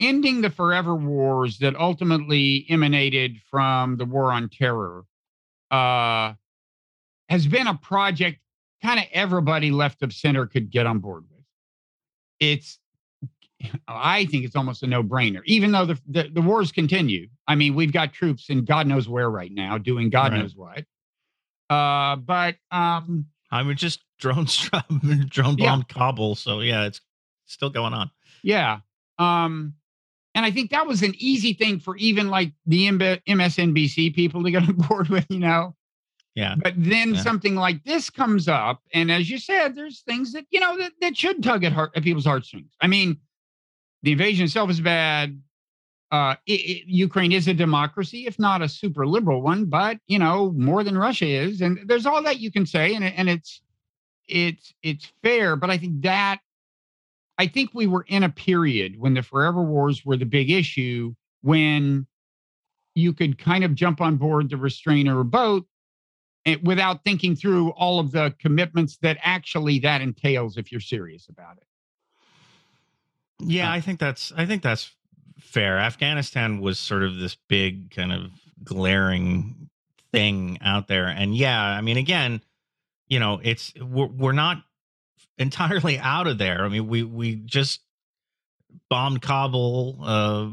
ending the forever wars that ultimately emanated from the war on terror uh, has been a project kind of everybody left of center could get on board with. It's I think it's almost a no-brainer, even though the, the, the wars continue. I mean, we've got troops in God knows where right now doing God Right. knows what. Uh, but um, I mean, just drone drone Yeah. bombed Kabul. So yeah, it's still going on. Yeah. Um, and I think that was an easy thing for even like the MSNBC people to get on board with, you know. Yeah. But then Yeah. something like this comes up, and as you said, there's things that you know that, that should tug at heart at people's heartstrings. I mean, the invasion itself is bad. Uh, i i Ukraine is a democracy, if not a super liberal one, but you know more than Russia is, and there's all that you can say, and and it's it's it's fair. But I think that I think we were in a period when the forever wars were the big issue, when you could kind of jump on board the restrainer boat without thinking through all of the commitments that actually that entails if you're serious about it. Yeah, Uh, I think that's I think that's fair. Afghanistan was sort of this big kind of glaring thing out there, and yeah, I mean, again, you know, it's we're, we're not entirely out of there. I mean, we we just bombed Kabul. Uh,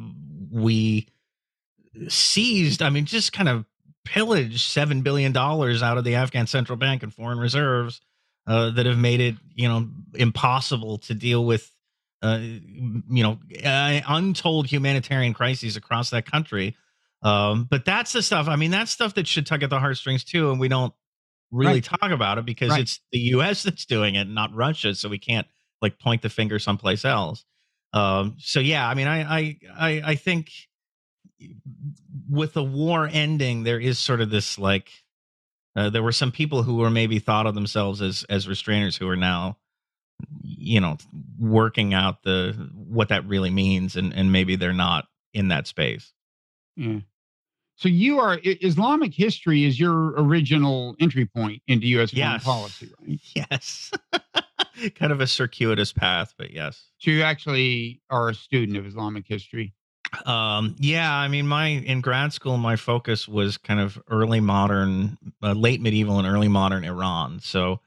we seized. I mean, just kind of pillaged seven billion dollars out of the Afghan central bank and foreign reserves uh, that have made it, you know, impossible to deal with uh, you know, uh, untold humanitarian crises across that country. Um, but that's the stuff. I mean, that's stuff that should tug at the heartstrings too, and we don't really Right. talk about it because Right. it's the U.S. that's doing it, not Russia. So we can't like point the finger someplace else. Um, so yeah, I mean, I, I, I, I think with the war ending, there is sort of this like. Uh, there were some people who were maybe thought of themselves as as restrainers who are now you know working out the what that really means and and maybe they're not in that space Yeah. So you are Islamic history is your original entry point into U.S. foreign policy, right? yes kind of a circuitous path but yes So you actually are a student of Islamic history. Um yeah i mean my in grad school my focus was kind of early modern uh, late medieval and early modern iran so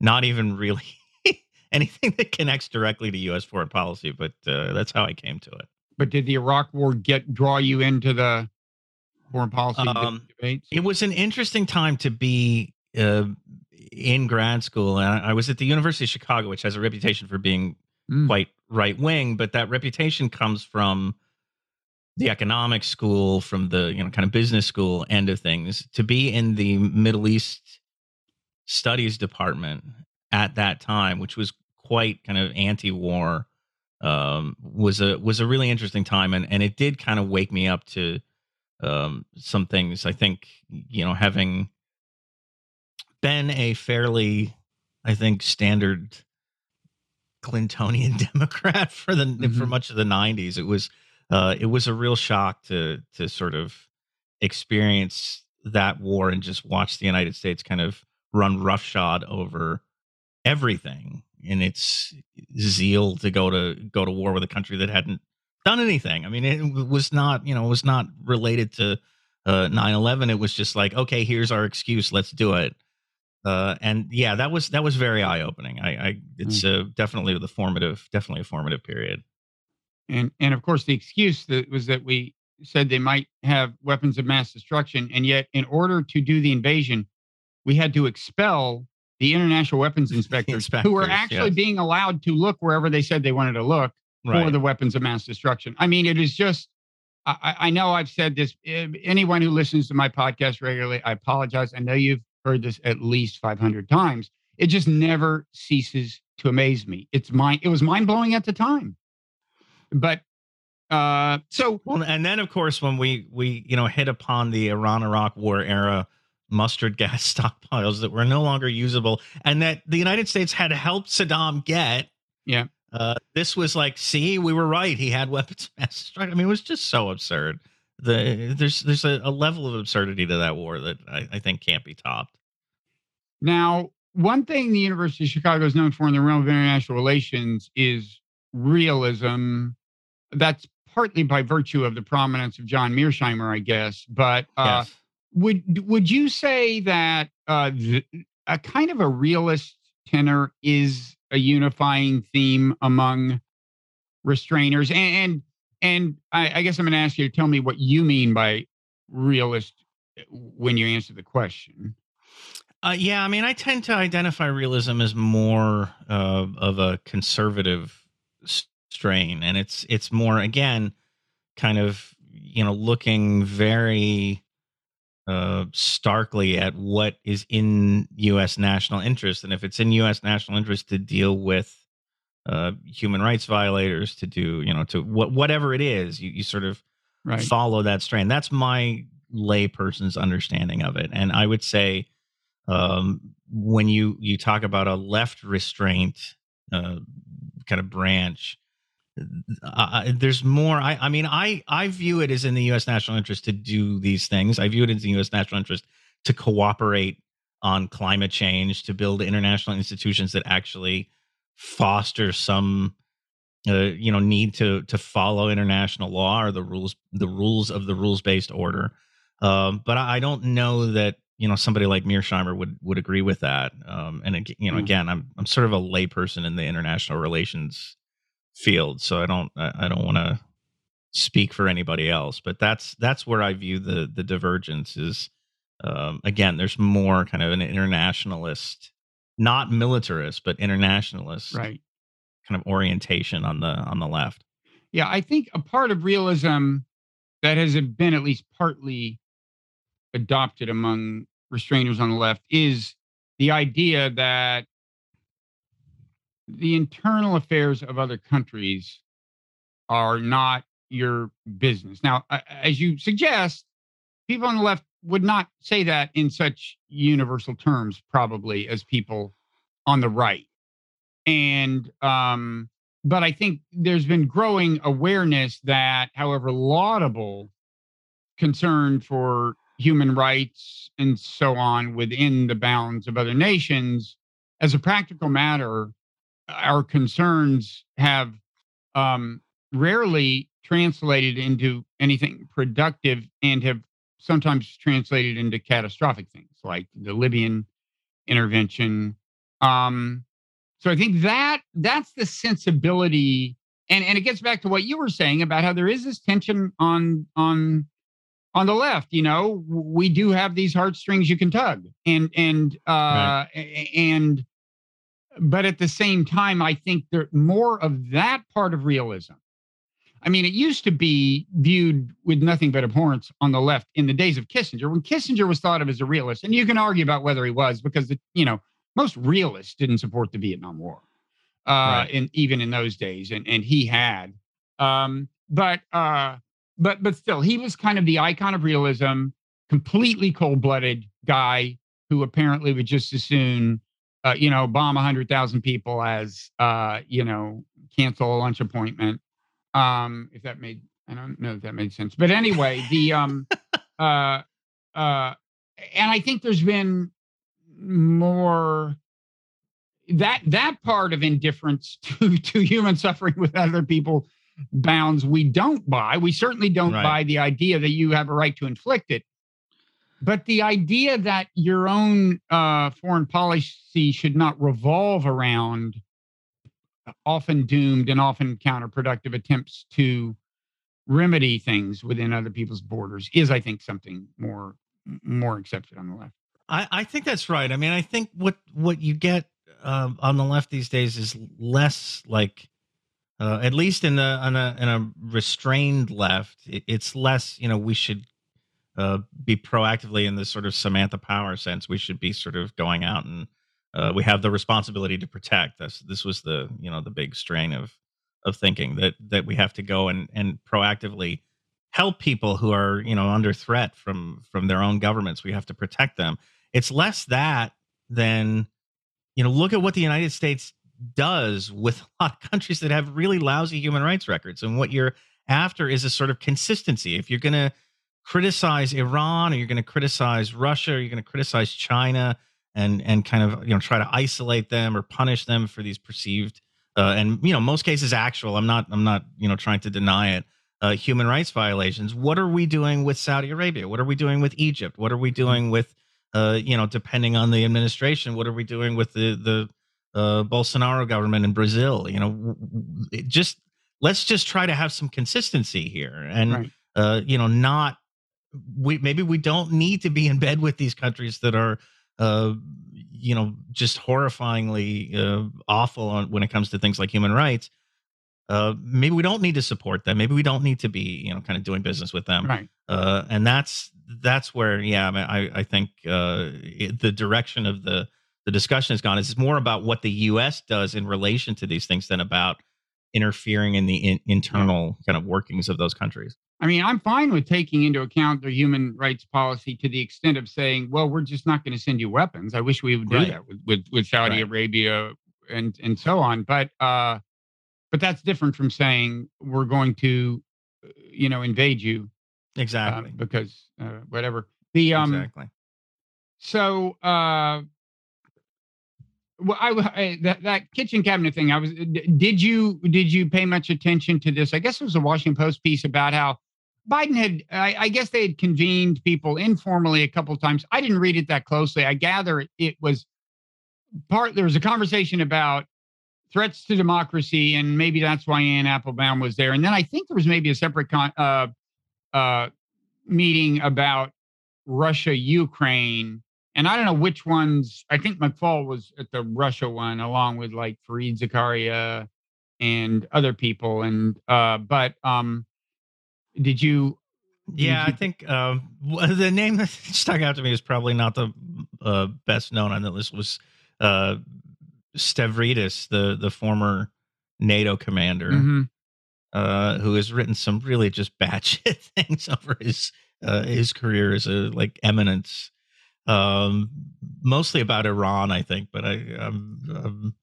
not even really anything that connects directly to us foreign policy but uh, that's how i came to it But did the Iraq War get draw you into the foreign policy Um, debates? It was an interesting time to be uh, in grad school. And I I was at the University of Chicago, which has a reputation for being Mm. quite right wing, but that reputation comes from the economic school, from the you know kind of business school end of things. To be in the Middle East studies department at that time, which was quite kind of anti-war, um, was a was a really interesting time, and and it did kind of wake me up to um, some things. I think you know having been a fairly, I think, standard Clintonian Democrat for the for Mhm. much of the '90s, it was uh, it was a real shock to to sort of experience that war and just watch the United States kind of run roughshod over everything in its zeal to go to go to war with a country that hadn't done anything. I mean, it was not, you know, it was not related to uh 9/11. It was just like, okay, here's our excuse, let's do it. Uh, and yeah, that was that was very eye opening. I, I it's uh, definitely the formative, definitely a formative period. And and of course the excuse that was that we said they might have weapons of mass destruction and yet in order to do the invasion we had to expel the international weapons inspectors, who were actually yes. being allowed to look wherever they said they wanted to look for the weapons of mass destruction i mean it is just I, I I know I've said this. eh, Anyone who listens to my podcast regularly, I apologize. I know you've heard this at least 500 times. It just never ceases to amaze me. It's mind. It was mind blowing at the time, but uh, so Well, and then of course when we we you know hit upon the Iran Iraq War era mustard gas stockpiles that were no longer usable, and that the United States had helped Saddam get. Yeah. Uh, this was like, see, we were right. He had weapons of mass destruction. I mean, it was just so absurd. The there's there's a, a level of absurdity to that war that I, I think can't be topped. Now, one thing the University of Chicago is known for in the realm of international relations is realism. That's partly by virtue of the prominence of John Mearsheimer, I guess. But uh, yes. would would you say that uh, the, a kind of a realist tenor is a unifying theme among restrainers? And and, and I, I guess I'm going to ask you to tell me what you mean by realist uh, when you answer the question. Uh, yeah, I mean, I tend to identify realism as more uh, of a conservative strain, and it's it's more again, kind of you know looking very uh, starkly at what is in U.S. national interest, and if it's in U.S. national interest to deal with uh, human rights violators, to do you know to what whatever it is, you, you sort of Right. follow that strain. That's my layperson's understanding of it, and I would say um, when you you talk about a left restraint uh, kind of branch uh, there's more I, I mean i i view it as in the u.s national interest to do these things i view it as the u.s national interest to cooperate on climate change to build international institutions that actually foster some uh, you know need to to follow international law or the rules the rules of the rules based order um, but I, I don't know that you know somebody like Mearsheimer would would agree with that. Um, and you know, Hmm. again, I'm I'm sort of a layperson in the international relations field, so I don't I, don't want to speak for anybody else. But that's that's where I view the the divergence is. Um, again, there's more kind of an internationalist, not militarist, but internationalist Right. kind of orientation on the on the left. Yeah, I think a part of realism that has been at least partly adopted among restrainers on the left is the idea that the internal affairs of other countries are not your business. Now, as you suggest, people on the left would not say that in such universal terms, probably, as people on the right. And um, but I think there's been growing awareness that, however laudable concern for human rights and so on within the bounds of other nations, as a practical matter, our concerns have um, rarely translated into anything productive and have sometimes translated into catastrophic things like the Libyan intervention. Um, so I think that that's the sensibility, and and it gets back to what you were saying about how there is this tension on on on the left. You know, we do have these heartstrings you can tug, and and uh, a- and but at the same time, I think there more of that part of realism. I mean, it used to be viewed with nothing but abhorrence on the left in the days of Kissinger, when Kissinger was thought of as a realist, and you can argue about whether he was because the, you know most realists didn't support the Vietnam War, uh, Right. and even in those days, and and he had, um, but uh, but but still, he was kind of the icon of realism, completely cold-blooded guy who apparently would just as soon, uh, you know, bomb hundred thousand people as uh, you know cancel a lunch appointment. Um, if that made I don't know if that made sense, but anyway, the um, uh, uh, and I think there's been more that that part of indifference to to human suffering with other people bounds we don't buy we certainly don't Right. buy the idea that you have a right to inflict it but the idea that your own uh, foreign policy should not revolve around often doomed and often counterproductive attempts to remedy things within other people's borders is i think something more more accepted on the left I, I think that's right. I mean, I think what what you get um, on the left these days is less like, uh, at least in the on a in a restrained left, it, it's less. You know, we should uh, be proactively in this sort of Samantha Power sense. We should be sort of going out and uh, we have the responsibility to protect. This this was the you know the big strain of of thinking that that we have to go and and proactively help people who are you know under threat from from their own governments. We have to protect them. It's less that than you know look at what the United States does with a lot of countries that have really lousy human rights records and what you're after is a sort of consistency if you're going to criticize Iran or you're going to criticize Russia or you're going to criticize China and and kind of you know try to isolate them or punish them for these perceived uh, and you know most cases actual. I'm not I'm not you know trying to deny it. Uh, human rights violations. What are we doing with Saudi Arabia? What are we doing with Egypt? What are we doing with uh, you know depending on the administration? What are we doing with the the uh, Bolsonaro government in Brazil? You know, just let's just try to have some consistency here and Right. uh, you know not we maybe we don't need to be in bed with these countries that are uh, you know just horrifyingly uh, awful on, when it comes to things like human rights uh, maybe we don't need to support them maybe we don't need to be you know kind of doing business with them Right. uh, and that's that's where yeah I, mean, I, I think uh, it, the direction of the the discussion has gone is it's more about what the U.S. does in relation to these things than about interfering in the in, internal kind of workings of those countries. I mean, I'm fine with taking into account the human rights policy to the extent of saying, well, we're just not going to send you weapons. I wish we would do Right. that with, with, with Saudi Right. Arabia and, and so on. But, uh, but that's different from saying we're going to, uh, you know, invade you uh, Exactly. because uh, whatever. The, um, exactly. so, uh, well, I, I that that kitchen cabinet thing. I was. Did you did you pay much attention to this? I guess it was a Washington Post piece about how Biden had. I, I guess they had convened people informally a couple times. I didn't read it that closely. I gather it, it was part. There was a conversation about threats to democracy, and maybe that's why Anne Applebaum was there. And then I think there was maybe a separate con, uh, uh, meeting about Russia Ukraine. And I don't know which ones. I think McFaul was at the Russia one, along with like Fareed Zakaria and other people. And uh, but um, did you? Yeah, I you- think um, the name that stuck out to me is probably not the uh, best known on the list was uh, Stavridis, the the former NATO commander, Mhm. uh, who has written some really just batshit things over his uh, his career as a like eminence, um, mostly about Iran, I think. But I um, um,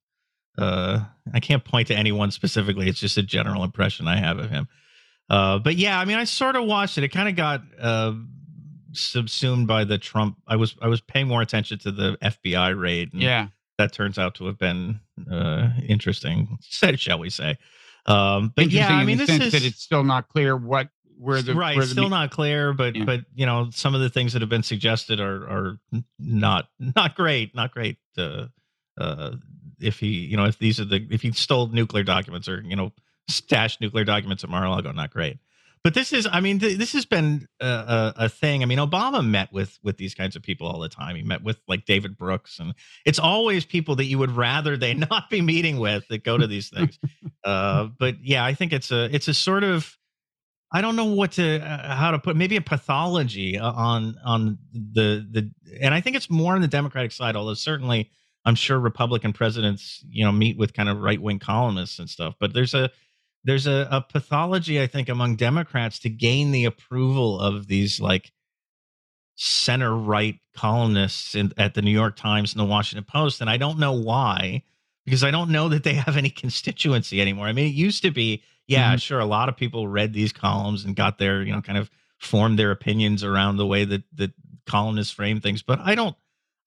uh, I can't point to anyone specifically. It's just a general impression I have of him. Uh, but yeah, I mean, I sort of watched it. It kind of got uh, subsumed by the Trump. I was I was paying more attention to the FBI raid. and Yeah. that turns out to have been uh, interesting, shall we say? Um, but yeah, I mean, this is that it's still not clear what where the right. where the Still me- not clear, but Yeah. but you know, some of the things that have been suggested are are not not great, not great. Uh, uh, if he, you know, if these are the if he stole nuclear documents or you know stashed nuclear documents at Mar-a-Lago, not great. But this is, I mean, th- this has been a, a, a thing. I mean, Obama met with with these kinds of people all the time. He met with like David Brooks, and it's always people that you would rather they not be meeting with that go to these things. uh, but yeah, I think it's a it's a sort of I don't know what to uh, how to put maybe a pathology uh, on on the the and I think it's more on the Democratic side. Although certainly I'm sure Republican presidents you know meet with kind of right wing columnists and stuff. But there's a there's a, a pathology I think among Democrats to gain the approval of these like center right columnists in, at the New York Times and the Washington Post, and I don't know why because I don't know that they have any constituency anymore. I mean, it used to be, yeah, Mhm. sure, a lot of people read these columns and got their, you know, kind of formed their opinions around the way that that columnists frame things, but I don't.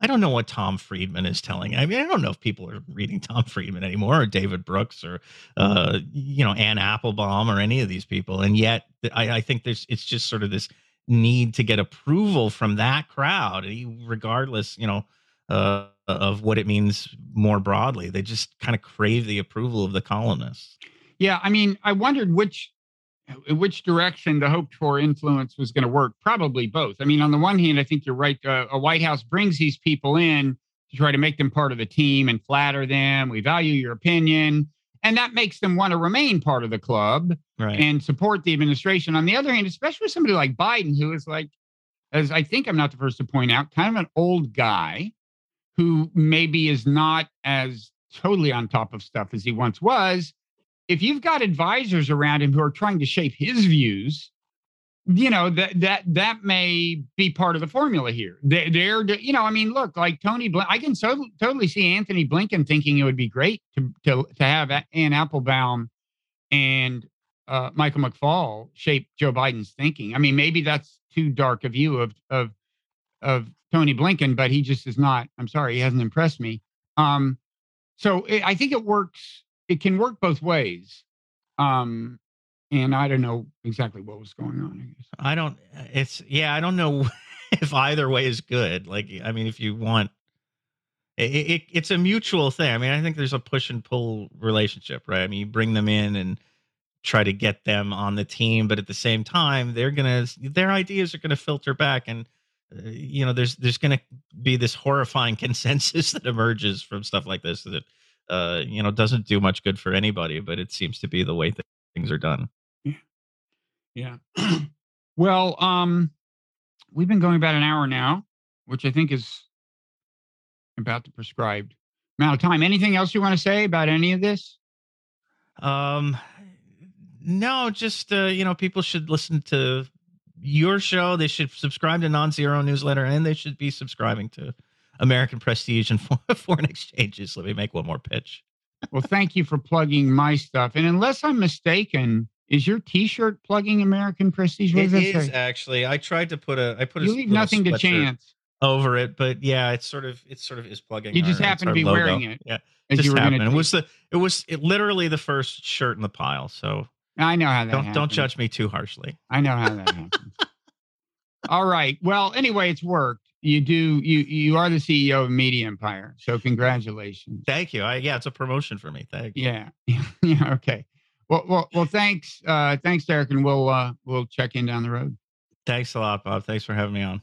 I don't know what Tom Friedman is telling. I mean, I don't know if people are reading Tom Friedman anymore, or David Brooks, or uh, you know, Anne Applebaum, or any of these people. And yet, I, I think there's it's just sort of this need to get approval from that crowd, regardless, you know, uh, of what it means more broadly. They just kind of crave the approval of the columnists. Yeah, I mean, I wondered which which direction the hoped for influence was going to work. Probably both. I mean, on the one hand, I think you're right. Uh, a White House brings these people in to try to make them part of the team and flatter them. We value your opinion, and that makes them want to remain part of the club Right. and support the administration. On the other hand, especially with somebody like Biden, who is like, as I think I'm not the first to point out, kind of an old guy who maybe is not as totally on top of stuff as he once was. If you've got advisors around him who are trying to shape his views, you know that that that may be part of the formula here. They, they're, you know, I mean, look, like Tony, Bl- I can so, totally see Antony Blinken thinking it would be great to to to have Anne Applebaum and uh, Michael McFaul shape Joe Biden's thinking. I mean, maybe that's too dark a view of of of Tony Blinken, but he just is not. I'm sorry, he hasn't impressed me. Um, so it, I think it works. It can work both ways. Um, and I don't know exactly what was going on. I. I don't. It's yeah. I don't know if either way is good. Like, I mean, if you want, it, it, it's a mutual thing. I mean, I think there's a push and pull relationship, right? I mean, you bring them in and try to get them on the team, but at the same time, they're gonna their ideas are gonna filter back, and uh, you know, there's there's gonna be this horrifying consensus that emerges from stuff like this that uh, you know doesn't do much good for anybody. But it seems to be the way th- things are done. Yeah. well, um, we've been going about an hour now, which I think is about the prescribed amount of time. Anything else you want to say about any of this? Um, no, just uh, you know, people should listen to your show. They should subscribe to Non-Zero newsletter, and they should be subscribing to American Prestige and Foreign Exchanges. Let me make one more pitch. well, thank you for plugging my stuff. And unless I'm mistaken, is your T-shirt plugging American Prestige? What It does say? actually. I tried to put a. I put a You s- leave nothing to chance. over it, but yeah, it's sort of it sort of is plugging. You just our- happen to be logo. wearing it Yeah, As just you were happened. gonna It was the it was it, literally the first shirt in the pile. So I know how that. don't don't judge me too harshly. I know how that happens. All right. Well, anyway, it's worked. You do. You you are the CEO of Media Empire. So congratulations. Thank you. I, yeah, it's a promotion for me. Thank you. Yeah. yeah. Okay. Well, well, well. Thanks. Uh, thanks, Derek, and we'll uh, we'll check in down the road. Thanks a lot, Bob. Thanks for having me on.